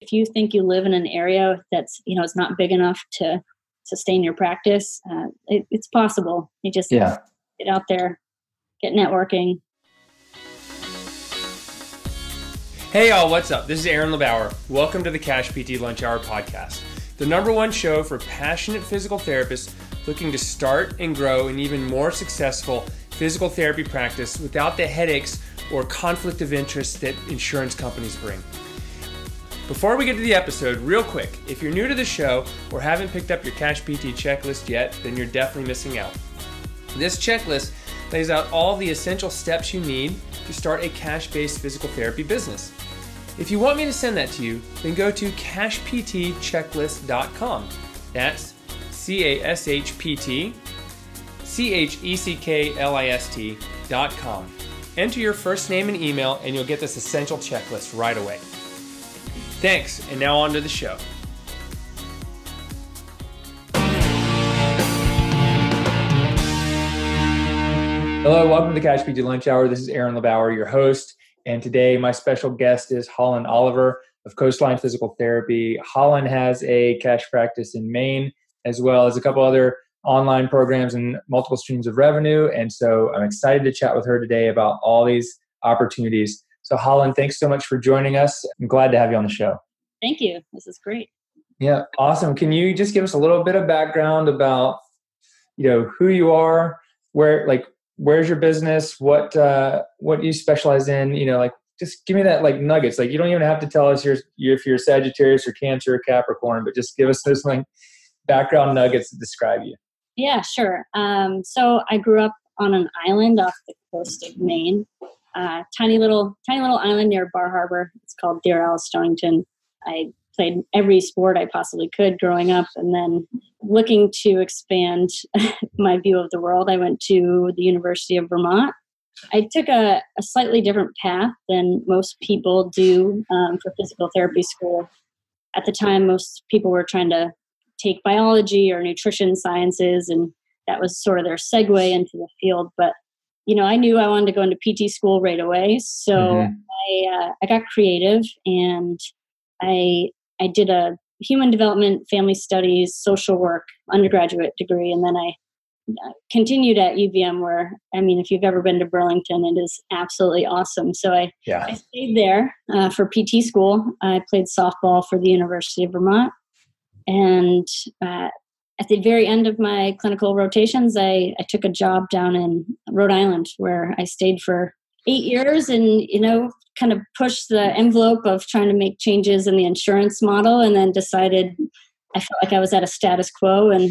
If you think you live in an area that's, you know, it's not big enough to sustain your practice, uh, it, it's possible. You just Yeah. get out there, get networking. Hey y'all, what's up? This is Aaron LeBauer. Welcome to the Cash PT Lunch Hour podcast, the number one show for passionate physical therapists looking to start and grow an even more successful physical therapy practice without the headaches or conflict of interest that insurance companies bring. Before we get to the episode, real quick, if you're new to the show or haven't picked up your Cash PT checklist yet, then you're definitely missing out. This checklist lays out all the essential steps you need to start a cash based physical therapy business. If you want me to send that to you, then go to cashptchecklist.com. That's C A S H P T C H E C K L I S T.com. Enter your first name and email, and you'll get this essential checklist right away. Thanks, and now on to the show. Hello, welcome to the Cash PT Lunch Hour. This is Aaron LeBauer, your host. And today, my special guest is Hollan Oliver of Coastline Physical Therapy. Hollan has a cash practice in Maine, as well as a couple other online programs and multiple streams of revenue. And so I'm excited to chat with her today about all these opportunities. So, Hollan, thanks so much for joining us. I'm glad to have you on the show. Thank you. This is great. Yeah, awesome. Can you just give us a little bit of background about, you know, who you are, where, like, where's your business, what, uh, what you specialize in? You know, like, just give me that like nuggets. Like, you don't even have to tell us your, if you're Sagittarius or Cancer or Capricorn, but just give us those like background nuggets to describe you. Yeah, sure. Um, so I grew up on an island off the coast of Maine, uh, tiny little, tiny little island near Bar Harbor. It's called Deer Isle Stonington. I played every sport I possibly could growing up, and then looking to expand my view of the world, I went to the University of Vermont. I took a, a slightly different path than most people do um, for physical therapy school. At the time, most people were trying to take biology or nutrition sciences, and that was sort of their segue into the field. But you know, I knew I wanted to go into PT school right away, so Mhm. I uh, I got creative and I I did a human development, family studies, social work undergraduate degree, and then I uh, continued at UVM, where I mean, if you've ever been to Burlington, it is absolutely awesome. So I I stayed there uh, for PT school. I played softball for the University of Vermont. And uh, at the very end of my clinical rotations, I, I took a job down in Rhode Island where I stayed for eight years and, you know, kind of pushed the envelope of trying to make changes in the insurance model and then decided I felt like I was at a status quo. And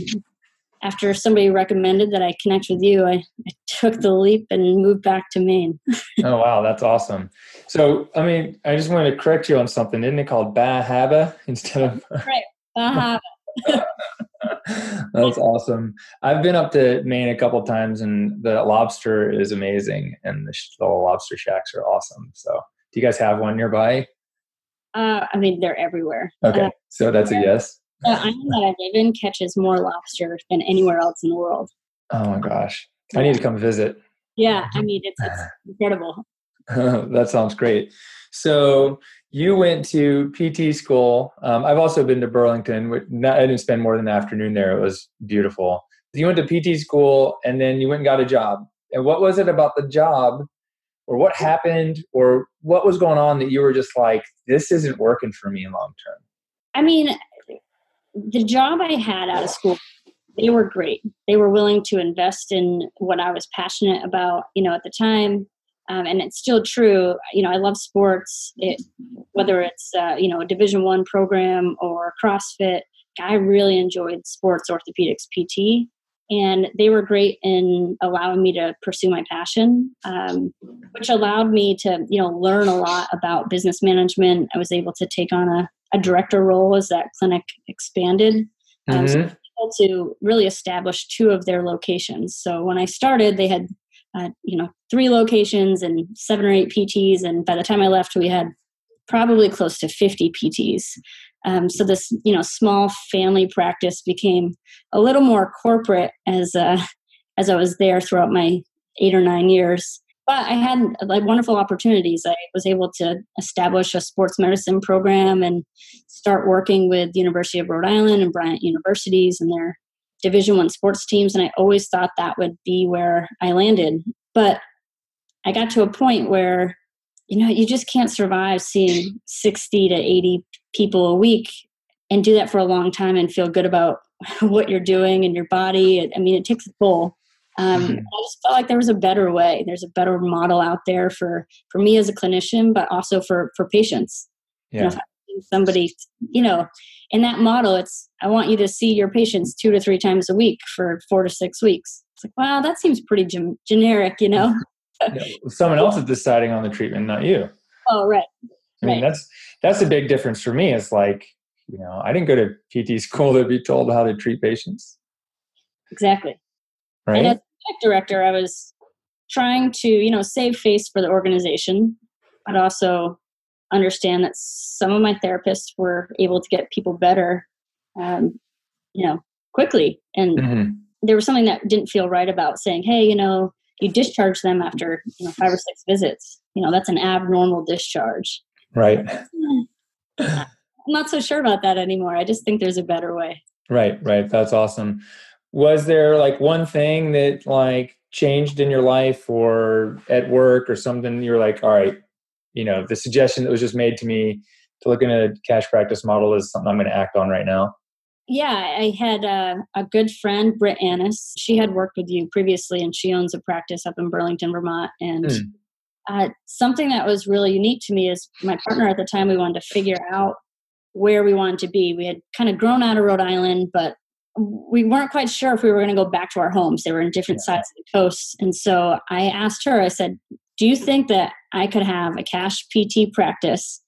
after somebody recommended that I connect with you, I, I took the leap and moved back to Maine. Oh wow, that's awesome. So, I mean, I just wanted to correct you on something. Isn't it called Bahaba instead of? Uh, that's awesome. I've been up to Maine a couple times, and the lobster is amazing, and the, sh- the lobster shacks are awesome. So, do you guys have one nearby? Uh, I mean, they're everywhere. Okay, Uh, so that's a yes. the island that I live in catches more lobster than anywhere else in the world. Oh my gosh, I need to come visit. Yeah, I mean, it's, it's incredible. that sounds great. So you went to PT school. Um, I've also been to Burlington. not- I didn't spend more than an afternoon there. It was beautiful. You went to PT school and then you went and got a job. And what was it about the job, or what happened, or what was going on that you were just like, this isn't working for me long term? I mean, the job I had out of school, they were great. They were willing to invest in what I was passionate about, you know, at the time. Um, and it's still true. You know, I love sports. It, whether it's uh, you know a Division One program or CrossFit, I really enjoyed sports orthopedics PT, and they were great in allowing me to pursue my passion, um, which allowed me to you know learn a lot about business management. I was able to take on a, a director role as that clinic expanded. Um, so to really establish two of their locations. So when I started, they had uh, you know three locations and seven or eight PTs, and by the time I left, we had probably close to 50 PTs. Um, so this you know small family practice became a little more corporate as uh, as I was there throughout my eight or nine years. but I had like wonderful opportunities. I was able to establish a sports medicine program and start working with University of Rhode Island and Bryant universities and their Division One sports teams. And I always thought that would be where I landed. But I got to a point where, you know, you just can't survive seeing 60 to 80 people a week and do that for a long time and feel good about what you're doing and your body. I mean, it takes a toll. Um, mm-hmm. I just felt like there was a better way. There's a better model out there for for me as a clinician, but also for for patients. Yeah. You know, somebody, you know, in that model, it's I want you to see your patients two to three times a week for four to six weeks. It's like, wow, that seems pretty gen- generic, you know. yeah, someone else is deciding on the treatment, not you. Oh, right. I mean, right. that's that's a big difference for me. It's like, you know, I didn't go to PT school to be told how to treat patients. Exactly. Right. And as director, I was trying to, you know, save face for the organization, but also understand that some of my therapists were able to get people better, um, you know, quickly. And mm-hmm. there was something that didn't feel right about saying, hey, you know, you discharge them after you know five or six visits. You know, that's an abnormal discharge. Right. I'm not so sure about that anymore. I just think there's a better way. Right, right. That's awesome was there like one thing that like changed in your life or at work or something you're like all right you know the suggestion that was just made to me to look in a cash practice model is something i'm going to act on right now yeah i had a, a good friend britt annis she had worked with you previously and she owns a practice up in burlington vermont and mm. uh, something that was really unique to me is my partner at the time we wanted to figure out where we wanted to be we had kind of grown out of rhode island but we weren't quite sure if we were going to go back to our homes. They were in different yeah. sides of the coast. And so I asked her, I said, Do you think that I could have a cash PT practice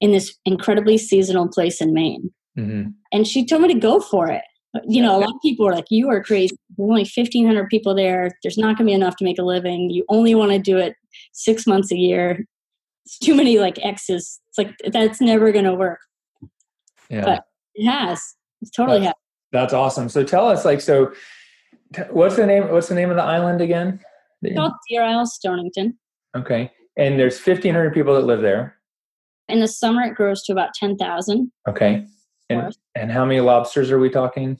in this incredibly seasonal place in Maine? Mm-hmm. And she told me to go for it. You know, a lot of people are like, You are crazy. There's only 1,500 people there. There's not going to be enough to make a living. You only want to do it six months a year. It's too many like X's. It's like, that's never going to work. Yeah. But it has. It's totally has. That's awesome. So tell us, like, so what's the name? What's the name of the island again? It's called Deer Isle, Stonington. Okay, and there's 1,500 people that live there. In the summer, it grows to about 10,000. Okay, and and how many lobsters are we talking?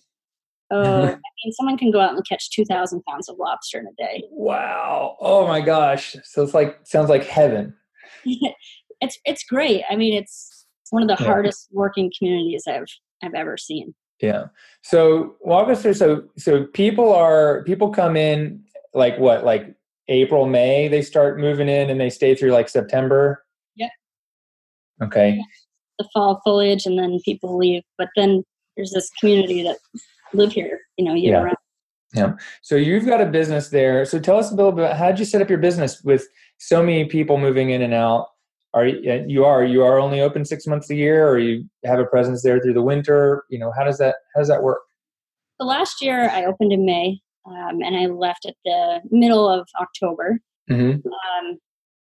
Oh, I mean, someone can go out and catch 2,000 pounds of lobster in a day. Wow! Oh my gosh! So it's like sounds like heaven. it's it's great. I mean, it's one of the yeah. hardest working communities I've I've ever seen. Yeah. So walk us through. So so people are people come in like what like April May they start moving in and they stay through like September. Yeah. Okay. Yeah. The fall foliage and then people leave, but then there's this community that live here. You know, year yeah. round. Yeah. So you've got a business there. So tell us a little bit. About How did you set up your business with so many people moving in and out? are uh, you are you are only open six months a year or you have a presence there through the winter you know how does that how does that work the last year i opened in may um, and i left at the middle of october mm-hmm. um,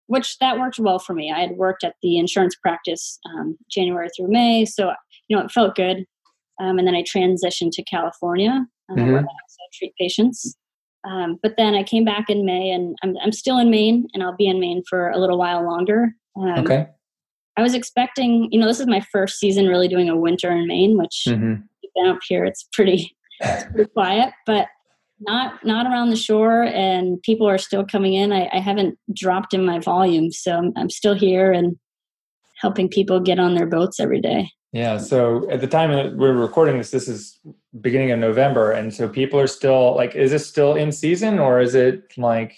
which that worked well for me i had worked at the insurance practice um, january through may so you know it felt good um, and then i transitioned to california mm-hmm. where i also treat patients um, but then I came back in May, and I'm, I'm still in Maine, and I'll be in Maine for a little while longer. Um, okay. I was expecting, you know, this is my first season really doing a winter in Maine, which mm-hmm. been up here, it's pretty, it's pretty quiet, but not not around the shore, and people are still coming in. I, I haven't dropped in my volume, so I'm, I'm still here and helping people get on their boats every day. Yeah. So at the time that we're recording this, this is beginning of November, and so people are still like, is this still in season, or is it like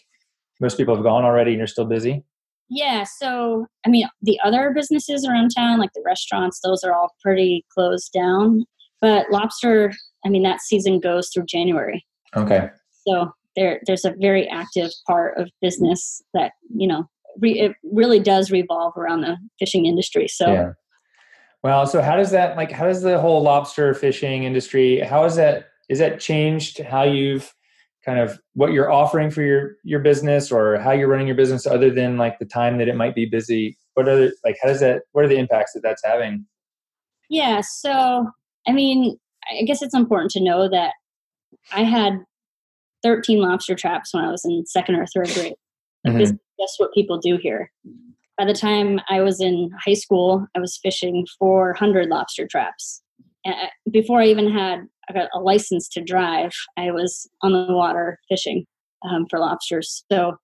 most people have gone already and you're still busy? Yeah, so I mean, the other businesses around town, like the restaurants, those are all pretty closed down. But lobster, I mean, that season goes through January. Okay. So there, there's a very active part of business that you know re, it really does revolve around the fishing industry. So. Yeah. Well, so how does that like? How does the whole lobster fishing industry? How is that? Is that changed how you've kind of what you're offering for your your business or how you're running your business other than like the time that it might be busy what are the, like how does that what are the impacts that that's having yeah so i mean i guess it's important to know that i had 13 lobster traps when i was in second or third grade like mm-hmm. this just what people do here. By the time I was in high school, I was fishing 400 lobster traps. And before I even had a license to drive, I was on the water fishing um, for lobsters. So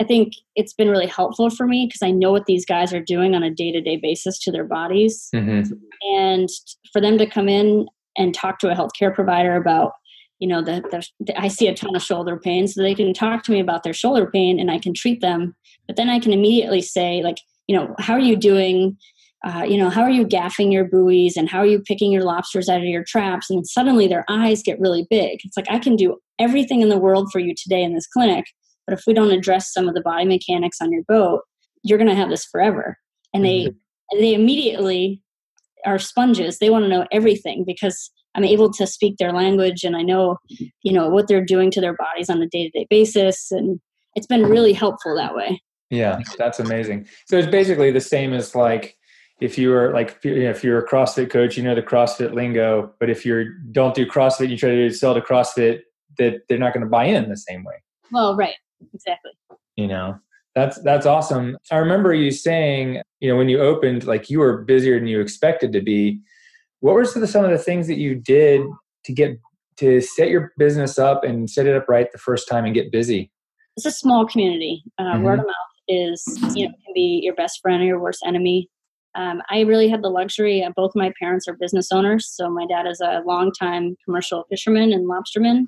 I think it's been really helpful for me because I know what these guys are doing on a day to day basis to their bodies. Mm-hmm. And for them to come in and talk to a healthcare provider about, you know, the, the, I see a ton of shoulder pain, so they can talk to me about their shoulder pain and I can treat them. But then I can immediately say, like, you know, how are you doing? Uh, you know, how are you gaffing your buoys and how are you picking your lobsters out of your traps? And suddenly their eyes get really big. It's like, I can do everything in the world for you today in this clinic, but if we don't address some of the body mechanics on your boat, you're going to have this forever. And they mm-hmm. they immediately are sponges. They want to know everything because I'm able to speak their language and I know, you know, what they're doing to their bodies on a day-to-day basis and it's been really helpful that way. Yeah, that's amazing. So it's basically the same as like if you were like if you're a CrossFit coach, you know the CrossFit lingo, but if you don't do CrossFit, you try to sell to CrossFit, that they're not going to buy in the same way. Well, right exactly you know that's that's awesome i remember you saying you know when you opened like you were busier than you expected to be what were some of the, some of the things that you did to get to set your business up and set it up right the first time and get busy it's a small community uh, mm-hmm. word of mouth is you know can be your best friend or your worst enemy um, I really had the luxury. Of both my parents are business owners. So my dad is a longtime commercial fisherman and lobsterman,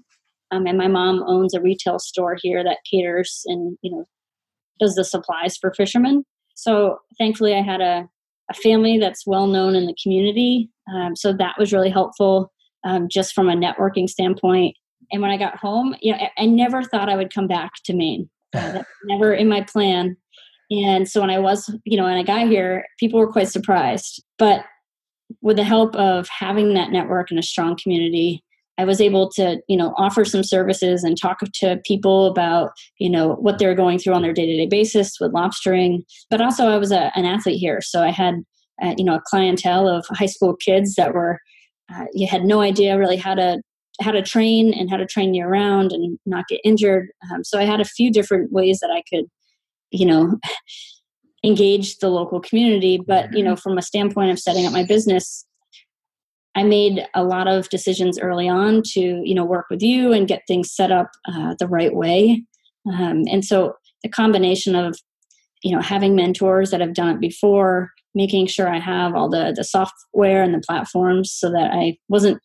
um, and my mom owns a retail store here that caters and you know does the supplies for fishermen. So thankfully, I had a, a family that's well known in the community. Um, so that was really helpful, um, just from a networking standpoint. And when I got home, you know, I, I never thought I would come back to Maine. Uh, never in my plan. And so when I was, you know, when I got here, people were quite surprised. But with the help of having that network and a strong community, I was able to, you know, offer some services and talk to people about, you know, what they're going through on their day to day basis with lobstering. But also, I was a, an athlete here, so I had, uh, you know, a clientele of high school kids that were, uh, you had no idea really how to how to train and how to train year round and not get injured. Um, so I had a few different ways that I could, you know. engage the local community but you know from a standpoint of setting up my business I made a lot of decisions early on to, you know, work with you and get things set up uh, the right way. Um, and so the combination of, you know, having mentors that have done it before, making sure I have all the the software and the platforms so that I wasn't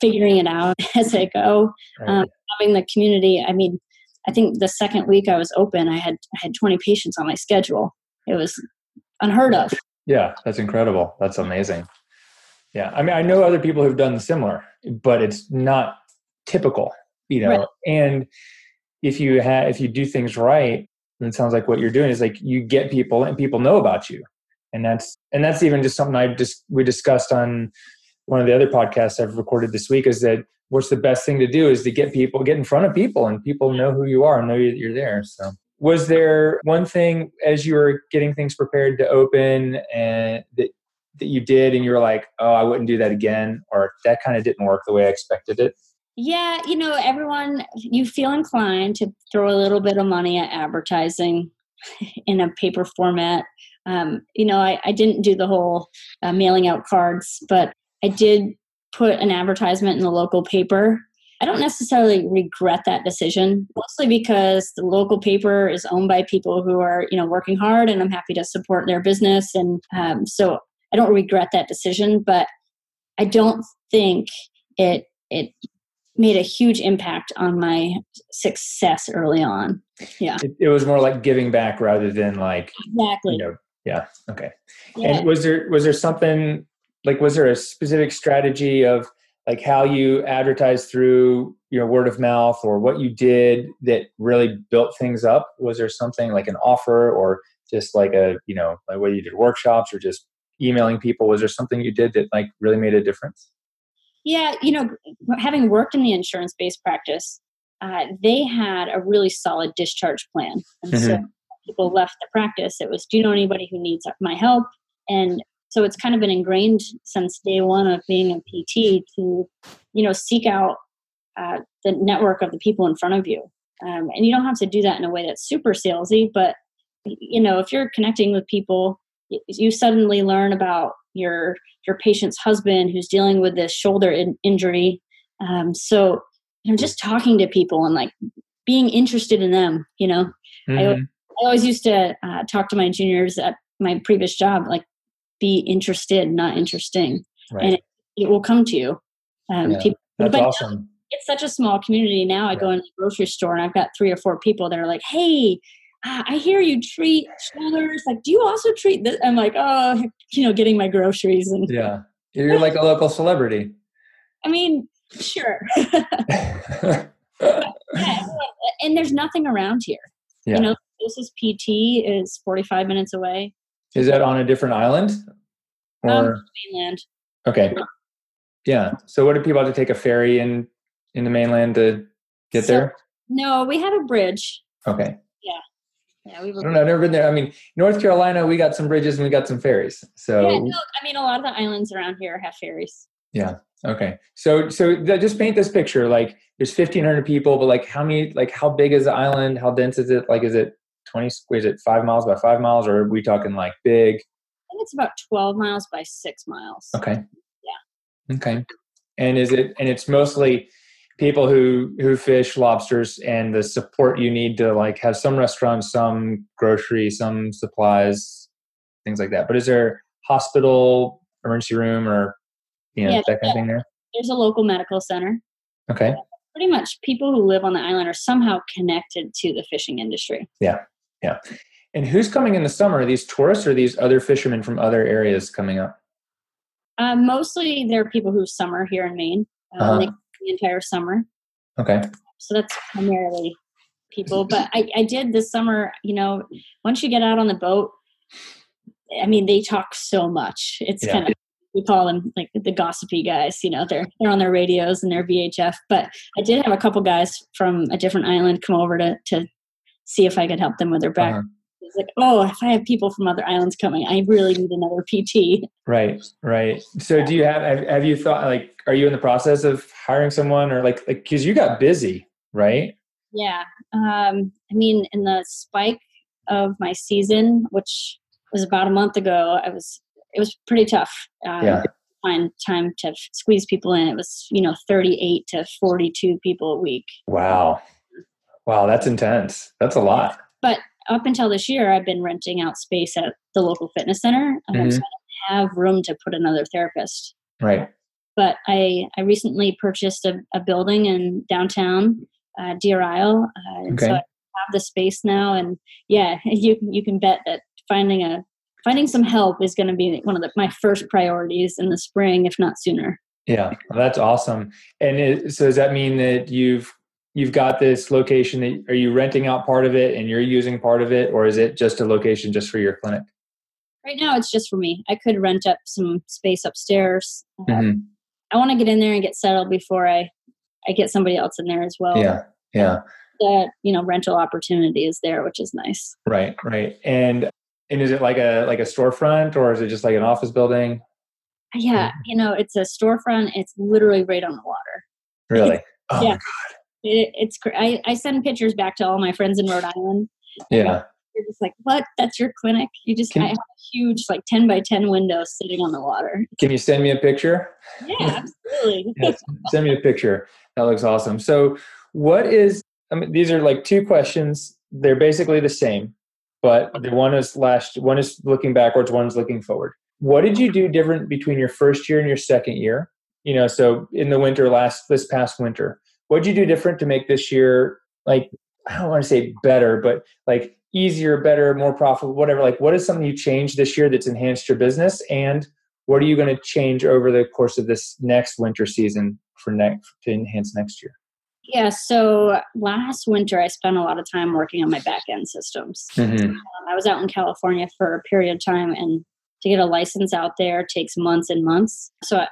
figuring it out as I go. Right. Um, having the community. I mean, I think the second week I was open, I had I had 20 patients on my schedule. It was unheard of. Yeah, that's incredible. That's amazing. Yeah, I mean, I know other people who've done similar, but it's not typical, you know. Right. And if you have, if you do things right, then it sounds like what you're doing is like you get people and people know about you, and that's and that's even just something I just we discussed on one of the other podcasts I've recorded this week. Is that what's the best thing to do is to get people get in front of people and people know who you are and know that you're there. So was there one thing as you were getting things prepared to open and that that you did and you were like, oh, I wouldn't do that again, or that kind of didn't work the way I expected it? Yeah, you know, everyone, you feel inclined to throw a little bit of money at advertising in a paper format. Um, you know, I, I, didn't do the whole uh, mailing out cards, but I did put an advertisement in the local paper. I don't necessarily regret that decision, mostly because the local paper is owned by people who are, you know, working hard, and I'm happy to support their business. And um, so I don't regret that decision, but I don't think it it made a huge impact on my success early on. Yeah. It, it, was more like giving back rather than like exactly. You know, yeah. Okay. Yeah. And was there was there something like was there a specific strategy of like how you advertised through your word of mouth or what you did that really built things up? Was there something like an offer or just like a you know like whether you did workshops or just emailing people was there something you did that like really made a difference? Yeah you know having worked in the insurance based practice uh, they had a really solid discharge plan. And mm-hmm. so people left the practice it was do you know anybody who needs my help? And so it's kind of been ingrained since day one of being a pt to you know seek out uh, the network of the people in front of you. Um, and you don't have to do that in a way that's super salesy, but you know, if you're connecting with people, you suddenly learn about your your patient's husband who's dealing with this shoulder in- injury. Um, so you know, just talking to people and like being interested in them. You know, mm-hmm. I, I always used to uh, talk to my juniors at my previous job, like be interested, not interesting, right. and it, it, will come to you. Um, yeah, people, that's awesome. it's such a small community now. I right. go into the grocery store and I've got three or four people that are like, "Hey, I hear you treat shoulders. Like, do you also treat this? I'm like, oh, you know, getting my groceries and yeah, you're like a local celebrity. I mean, sure. yeah, and there's nothing around here. Yeah. You know, this is PT is 45 minutes away. Is that on a different island or um, mainland? Okay. Yeah. So, what do people have to take a ferry in in the mainland to get so, there? No, we have a bridge. Okay. Yeah, we I don't know. I've never been there. I mean, North Carolina, we got some bridges and we got some ferries. So yeah, no, I mean, a lot of the islands around here have ferries. Yeah. Okay. So so just paint this picture. Like, there's 1,500 people, but like, how many? Like, how big is the island? How dense is it? Like, is it 20? Is it five miles by five miles, or are we talking like big? I think it's about 12 miles by six miles. Okay. Yeah. Okay. And is it? And it's mostly people who who fish lobsters and the support you need to like have some restaurants some grocery some supplies things like that. But is there hospital emergency room or you know yeah, that kind of thing there? there's a local medical center. Okay. Pretty much people who live on the island are somehow connected to the fishing industry. Yeah yeah. And who's coming in the summer? Are these tourists or these other fishermen from other areas coming up? Uh, mostly there are people who summer here in maine. Um, uh-huh. they the entire summer. Okay. So that's primarily people. But I, I did this summer, you know, once you get out on the boat, I mean, they talk so much. It's yeah. kind of we call them like the gossipy guys. You know, they're they're on their radios and their VHF. But I did have a couple guys from a different island come over to to see if I could help them with their back uh-huh like, oh, if I have people from other islands coming, I really need another PT. Right, right. So, do you have have, have you thought like, are you in the process of hiring someone or like like because you got busy, right? Yeah. Um, I mean, in the spike of my season, which was about a month ago, I was it was pretty tough. Um, yeah. Find time to squeeze people in. It was you know thirty eight to forty two people a week. Wow. Wow, that's intense. That's a lot. But up until this year, I've been renting out space at the local fitness center. Mm-hmm. So I have room to put another therapist. Right. But I, I recently purchased a, a building in downtown uh, Deer Isle. Uh, okay. So I have the space now. And yeah, you, you can bet that finding a finding some help is going to be one of the, my first priorities in the spring, if not sooner. Yeah, that's awesome. And it, so does that mean that you've you've got this location that are you renting out part of it and you're using part of it or is it just a location just for your clinic? Right now it's just for me. I could rent up some space upstairs. Mm-hmm. i want to get in there and get settled before i i get somebody else in there as well. Yeah yeah. That you know rental opportunity is there which is nice. Right right. And and is it like a like a storefront or is it just like an office building? Yeah you know it's a storefront. It's literally right on the water. Really? Oh yeah it, it's I, I send pictures back to all my friends in Rhode Island. Yeah. You're just like, what? That's your clinic? You just can, I have a huge, like 10 by 10 window sitting on the water. Can you send me a picture? Yeah, absolutely. yeah, send me a picture. That looks awesome. So, what is, I mean, these are like two questions. They're basically the same, but the one is last, one is looking backwards, one's looking forward. What did you do different between your first year and your second year? You know, so in the winter, last, this past winter, what'd you do different to make this year like I don't want to say better, but like easier, better, more profitable, whatever. Like, what is something you changed this year that's enhanced your business, and what are you going to change over the course of this next winter season for next to enhance next year? Yeah, so last winter I spent a lot of time working on my back end systems. Mm-hmm. Um, I was out in California for a period of time, and to get a license out there takes months and months. So I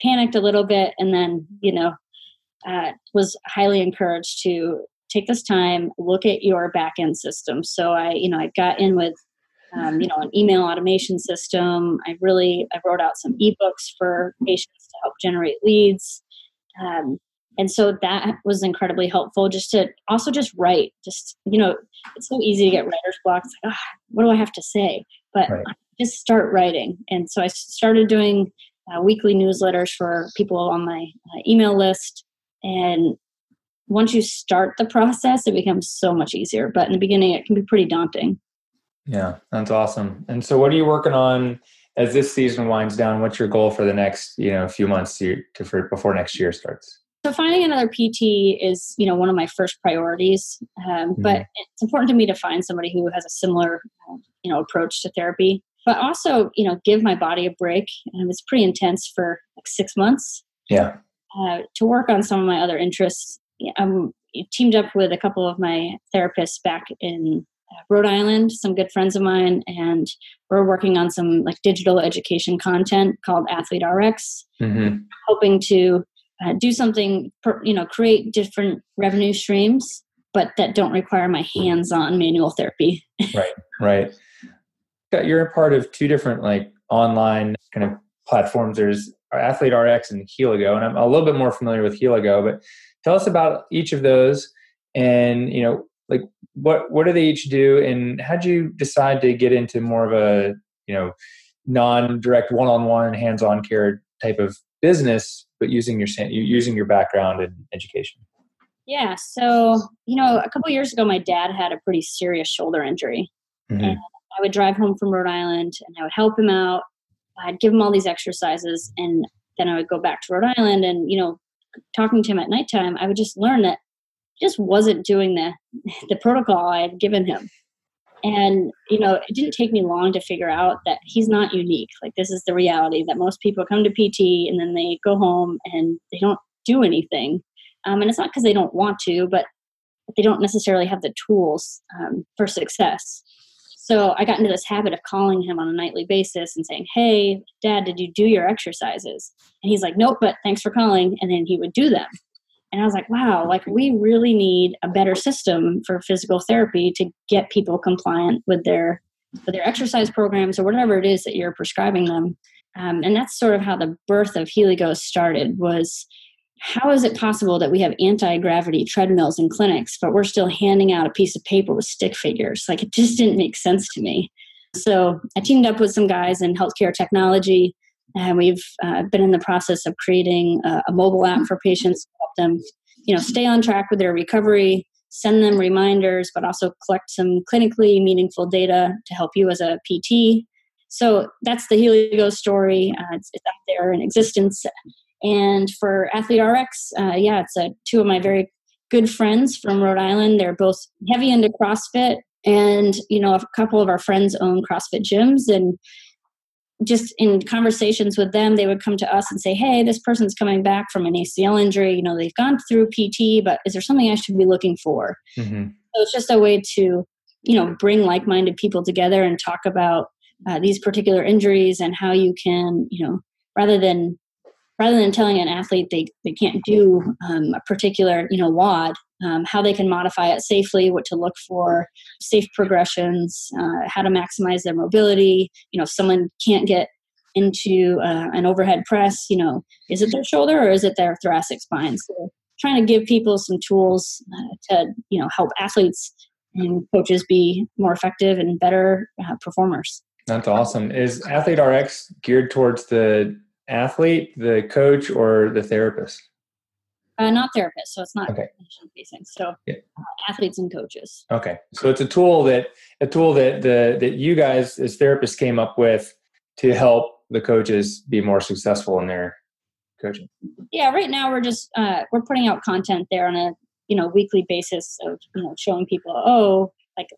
panicked a little bit, and then you know uh, was highly encouraged to take this time, look at your back end system. So I, you know, I got in with, um, you know, an email automation system. I really, I wrote out some ebooks for patients to help generate leads. Um, and so that was incredibly helpful just to also just write just you know it's so easy to get writer's blocks like oh, what do i have to say but right. just start writing and so i started doing uh, weekly newsletters for people on my uh, email list and once you start the process it becomes so much easier. But in the beginning it can be pretty daunting. Yeah that's awesome. And so what are you working on as this season winds down? What's your goal for the next you know few months to, to for, before next year starts? So finding another pt is you know one of my first priorities. Um, mm-hmm. but it's important to me to find somebody who has a similar you know approach to therapy. But also you know give my body a break. And it's pretty intense for like six months. Yeah uh, to work on some of my other interests i'm teamed up with a couple of my therapists back in uh, Rhode Island, some good friends of mine, and we're working on some like digital education content called Athlete RX, mm-hmm. hoping to uh, do something, per, you know, create different revenue streams, but that don't require my hands-on manual therapy. right, right. You're a part of two different like online kind of platforms. There's Athlete RX and Healigo, and I'm a little bit more familiar with Healigo, but tell us about each of those and you know like what what do they each do and how do you decide to get into more of a you know non-direct one-on-one hands-on care type of business but using your using your background in education yeah so you know a couple years ago my dad had a pretty serious shoulder injury mm-hmm. and i would drive home from rhode island and i would help him out i'd give him all these exercises and then i would go back to rhode island and you know talking to him at nighttime i would just learn that he just wasn't doing the the protocol i had given him. And you know it didn't take me long to figure out that he's not unique. Like this is the reality that most people come to pt and then they go home and they don't do anything. Um, and it's not because they don't want to but they don't necessarily have the tools um, for success so i got into this habit of calling him on a nightly basis and saying hey dad did you do your exercises? And he's like nope but thanks for calling. And then he would do them. And I was like, wow, like we really need a better system for physical therapy to get people compliant with their with their exercise programs or whatever it is that you're prescribing them. Um, and that's sort of how the birth of Healigo started was how is it possible that we have anti-gravity treadmills in clinics, but we're still handing out a piece of paper with stick figures? Like it just didn't make sense to me. So I teamed up with some guys in healthcare technology and we've uh, been in the process of creating a, a, mobile app for patients to help them you know stay on track with their recovery send them reminders but also collect some clinically meaningful data to help you as a pt so that's the healigo story uh, it's, it's, out there in existence and for athlete rx uh, yeah it's a, two of my very good friends from rhode island they're both heavy into crossfit and you know a couple of our friends own crossfit gyms and just in conversations with them, they would come to us and say, Hey, this person's coming back from an ACL injury. You know, they've gone through PT, but is there something I should be looking for? Mm-hmm. So it's just a way to, you know, bring like minded people together and talk about uh, these particular injuries and how you can, you know, rather than rather than telling an athlete they, they can't do um, a particular you know WOD, um, how they can modify it safely, what to look for, safe progressions, uh, how to maximize their mobility. You know, if someone can't get into uh, an overhead press, you know, is it their shoulder or is it their thoracic spine? So trying to give people some tools uh, to you know help athletes and coaches be more effective and better uh, performers. That's awesome. Is Athlete RX geared towards the athlete, the coach, or the therapist? Uh, not therapist, so it's not okay. facing. So yeah. uh, athletes and coaches. Okay, so it's a tool that a tool that the that you guys as therapists came up with to help the coaches be more successful in their coaching. Yeah, right now we're just uh, we're putting out content there on a you know weekly basis of you know showing people oh like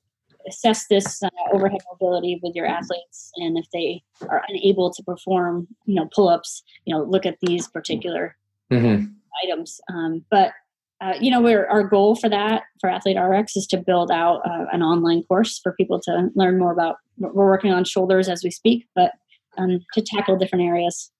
assess this uh, overhead mobility with your athletes and if they are unable to perform you know pull-ups you know look at these particular mm-hmm. items um, but uh, you know where our goal for that for athlete rx is to build out uh, an online course for people to learn more about we're working on shoulders as we speak but um, to tackle different areas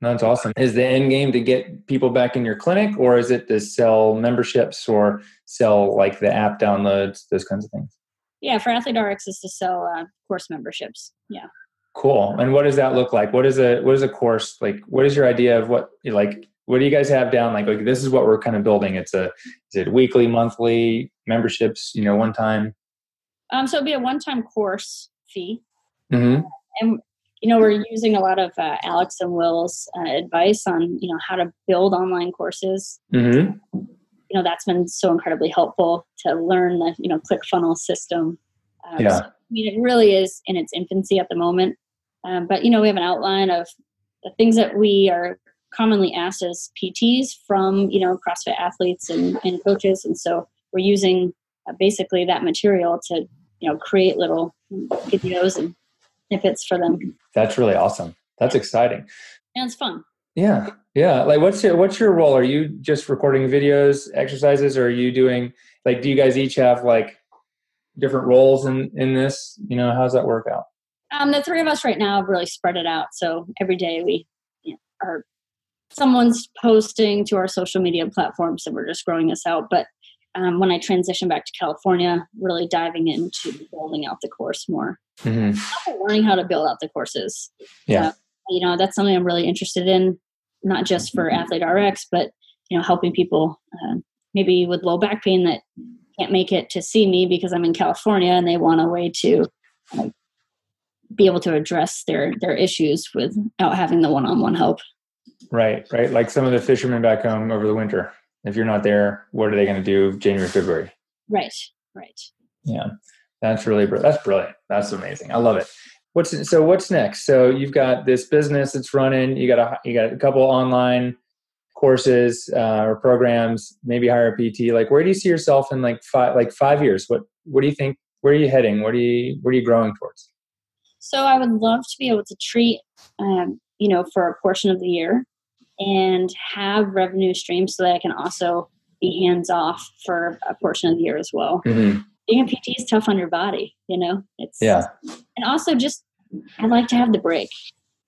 that's awesome. Is the end game to get people back in your clinic, or is it to sell memberships or sell like the app downloads, those kinds of things? Yeah, for Athlete RX is to sell uh, course memberships. Yeah. Cool. And what does that look like? What is a what is a course like? What is your idea of what like what do you guys have down? Like, like this is what we're kind of building. It's a is it weekly, monthly memberships? You know, one time. Um, so it'd be a one-time course fee, Mm-hmm. and you know we're using a lot of uh, Alex and Will's uh, advice on you know how to build online courses. Mm-hmm. You know that's been so incredibly helpful to learn the you know ClickFunnels system. Um, Yeah. so, I mean, it really is in its infancy at the moment, um, but you know we have an outline of the things that we are commonly asked as PTs from you know CrossFit athletes and, and coaches, and so we're using uh, basically that material to you know create little videos and snippets for them, That's really awesome. That's exciting. and it's fun. Yeah, yeah. Like, what's your what's your role? Are you just recording videos, exercises, or are you doing like? Do you guys each have like different roles in in this? You know, how's that work out? Um, the three of us right now have really spread it out. So every day we you know, are someone's posting to our social media platforms, so we're just growing this out. But um, when I transition back to California, really diving into building out the course more, Mm-hmm. Learning how to build out the courses. Yeah. Uh, you know, that's something I'm really interested in, not just for Athlete RX, but you know, helping people uh, maybe with low back pain that can't make it to see me because I'm in California and they want a way to like, be able to address their their issues without having the one-on-one help. Right, right. Like some of the fishermen back home over the winter. If you're not there, what are they going to do January, February? Right, right. Yeah, that's really br- that's brilliant. That's amazing. I love it. What's so? What's next? So you've got this business that's running. You got a you got a couple online courses uh, or programs. Maybe hire a PT. Like, where do you see yourself in like five like five years? What what do you think? Where are you heading? What are you where are you growing towards? So I would love to be able to treat, um, you know, for a portion of the year and have revenue streams so that I can also be hands off for a portion of the year as well. Mm-hmm. Being a PT is tough on your body, you know. It's Yeah, and also just I like to have the break.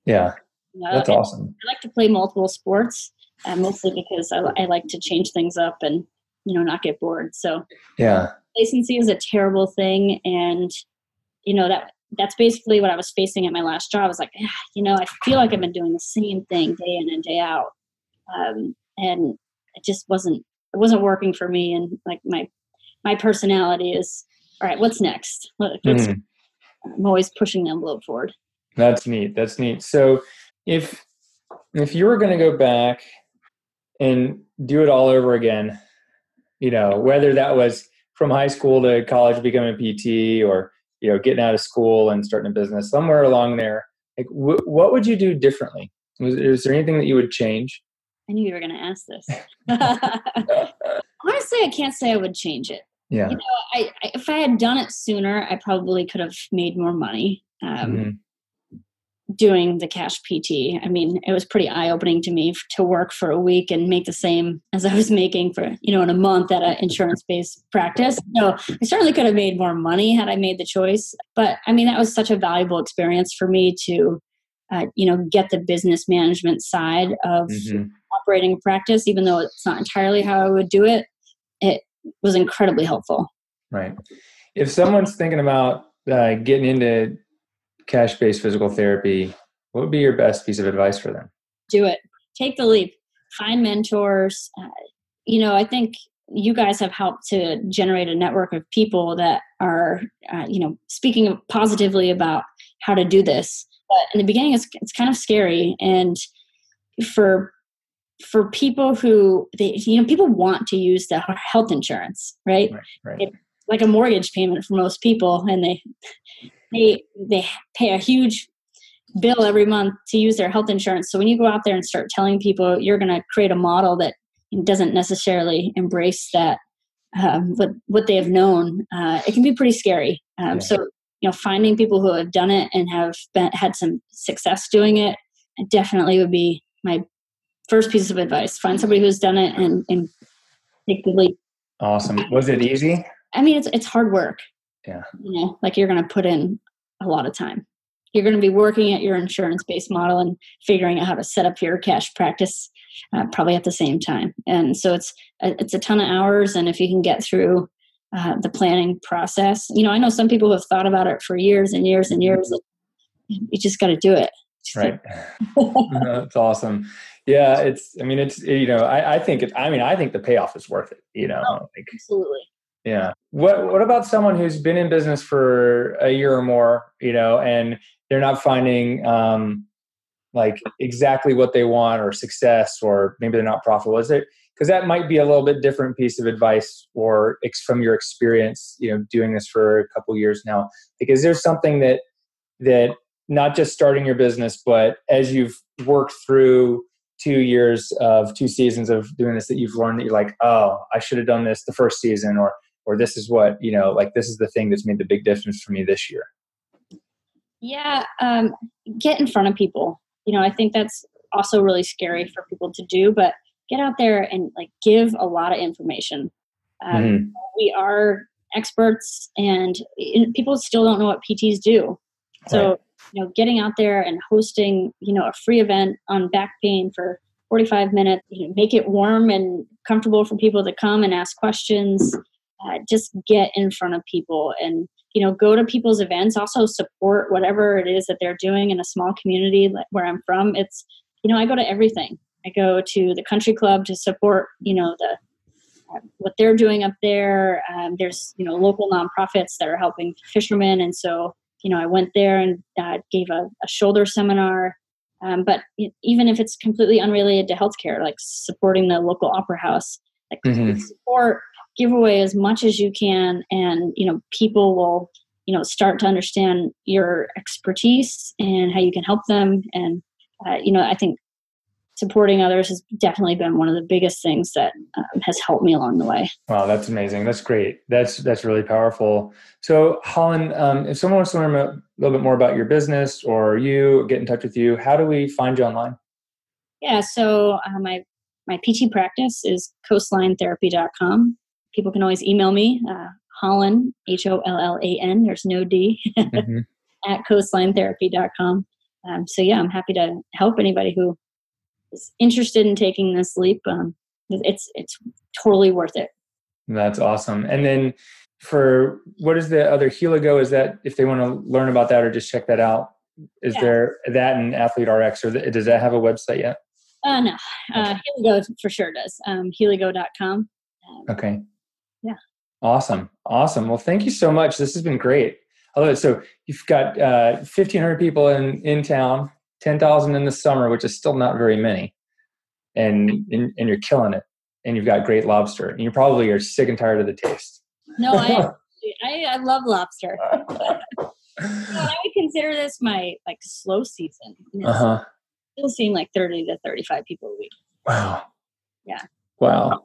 yeah, know? that's awesome. I like to play multiple sports, uh, mostly because I, I like to change things up and you know not get bored. So Yeah, complacency is a terrible thing and you know that that's basically what i was facing at my last job i was like "Ah, you know i feel like i've been doing the same thing day in and day out um, and it just wasn't it wasn't working for me and like my my personality is all right what's next Mhm. I'm always pushing the envelope forward That's neat. That's neat. So if if you were going to go back and do it all over again, you know, whether that was from high school to college becoming a PT or you know getting out of school and starting a business somewhere along there, like wh- what would you do differently? Was is there anything that you would change? i knew you were going to ask this honestly i can't say i would change it Yeah. you know I, I if i had done it sooner i probably could have made more money um, Mhm. doing the cash PT. I mean, it was pretty eye opening to me to work for a week and make the same as I was making for, you know, in a month at an insurance based practice. So I certainly could have made more money had I made the choice. But I mean, that was such a valuable experience for me to, uh, you know, get the business management side of Mhm. operating a practice, even though it's not entirely how I would do it. Was incredibly helpful. Right. If someone's thinking about uh, getting into cash based physical therapy, what would be your best piece of advice for them? do it take the leap find mentors uh, you know i think you guys have helped to generate a network of people that are uh, you know speaking positively about how to do this but in the beginning it's, it's kind of scary and for for people who they you know people want to use the health insurance right Right. Right. It- like a mortgage payment for most people and they they they pay a huge bill every month to use their health insurance so when you go out there and start telling people you're going to create a model that doesn't necessarily embrace that um, what what they have known uh, it can be pretty scary um, Yeah. so you know finding people who have done it and have been, had some success doing it definitely would be my first piece of advice find somebody who's done it and, and take the leap Awesome. Was it easy? I mean, it's it's hard work. Yeah. You know, like you're going to put in a lot of time. You're going to be working at your insurance based model and figuring out how to set up your cash practice uh, probably at the same time. And so it's a, it's a ton of hours. And if you can get through uh, the planning process, you know, I know some people have thought about it for years and years and years. You just got to do it. right. That's awesome. Yeah, it's. I mean, it's. You know, I, I think it. I mean, I think the payoff is worth it. You know, oh, like, absolutely. Yeah. What What about someone who's been in business for a year or more? You know, and they're not finding um, like exactly what they want or success, or maybe they're not profitable. Is it because that might be a little bit different piece of advice or ex- from your experience you know doing this for a couple years now like is there something that that not just starting your business but as you've worked through two years of two seasons of doing this that you've learned that you're like oh i should have done this the first season or or this is what you know like this is the thing that's made the big difference for me this year yeah um, get in front of people you know i think that's also really scary for people to do but get out there and like give a lot of information. Um, mm-hmm. We are experts, and people still don't know what PTs do. So, right. You know, getting out there and hosting, you know, a free event on back pain for 45 minutes, you know, make it warm and comfortable for people to come and ask questions. Uh, just get in front of people and you know go to people's events also support whatever it is that they're doing in a small community like where i'm from it's you know i go to everything I go to the country club to support, you know, the uh, what they're doing up there. Um, there's, you know, local nonprofits that are helping fishermen, and so, you know, I went there and uh, gave a, a, shoulder seminar. Um, but even if it's completely unrelated to healthcare, like supporting the local opera house, like mm-hmm. support, give away as much as you can, and you know, people will, you know, start to understand your expertise and how you can help them. And uh, you know, I think supporting others has definitely been one of the biggest things that um, has helped me along the way. Wow, that's amazing. That's great. That's that's really powerful. So, Hollan, um, if someone wants to learn a little bit more about your business or you, get in touch with you, how do we find you online? Yeah, so uh, my my PT practice is coastlinetherapy.com. People can always email me, uh, Hollan, H O L L A N, there's no D, mm-hmm. at coastlinetherapy.com. Um, so, yeah, I'm happy to help anybody who is interested in taking this leap, um, it's it's totally worth it. That's awesome. And then for what is the other Healigo? Is that if they want to learn about that or just check that out? Is yeah. there that and Athlete RX or does that have a website yet? Uh, no, uh, Healigo for sure does. Um, healigo.com. Um, okay. Yeah. Awesome. Awesome. Well, thank you so much. This has been great. I love it. So you've got uh, 1,500 people in, in town 10,000 in the summer, which is still not very many. And, and, and you're killing it. And you've got great lobster. And you probably are sick and tired of the taste. No, I, I, I love lobster. I would consider this my like slow season. Uh-huh. Still seeing like 30 to 35 people a week. Wow. Yeah. Wow.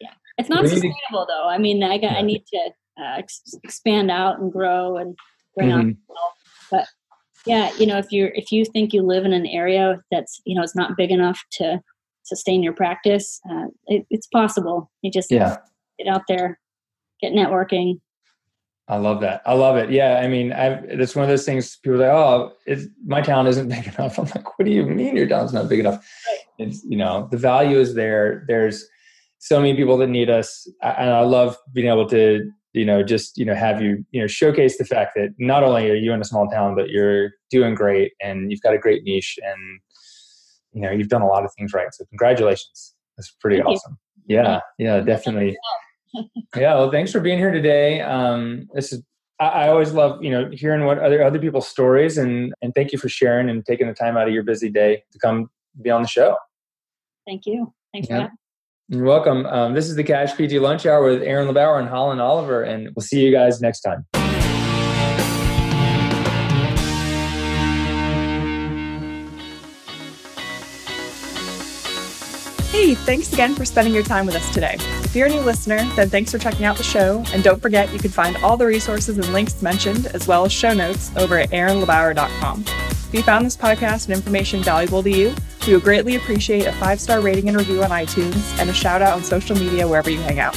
Yeah. It's not sustainable though. I mean, I got. I need to uh, ex- expand out and grow and bring mm-hmm. on, but yeah you know if you're if you think you live in an area that's you know it's not big enough to sustain your practice uh, it, it's possible you just yeah get out there get networking I love that. I love it. Yeah, I mean, I've, it's one of those things. People say, "Oh, my town isn't big enough." I'm like, "What do you mean your town's not big enough?" Right. It's you know, the value is there. There's so many people that need us, and I love being able to you know just you know have you you know showcase the fact that not only are you in a small town but you're doing great and you've got a great niche and you know you've done a lot of things right. So congratulations. That's pretty Thank awesome. You. yeah yeah definitely yeah well thanks for being here today. Um this is I, I always love you know hearing what other other people's stories and and thank you for sharing and taking the time out of your busy day to come be on the show. Thank you. Thanks yeah. You're welcome. Um, this is the Cash PT Lunch Hour with Aaron LeBauer and Hollan Oliver, and we'll see you guys next time. Hey, thanks again for spending your time with us today. If you're a new listener, then thanks for checking out the show. And don't forget, you can find all the resources and links mentioned, as well as show notes, over at aaronlebauer.com. If you found this podcast and information valuable to you, we would greatly appreciate a five star rating and review on iTunes and a shout out on social media wherever you hang out.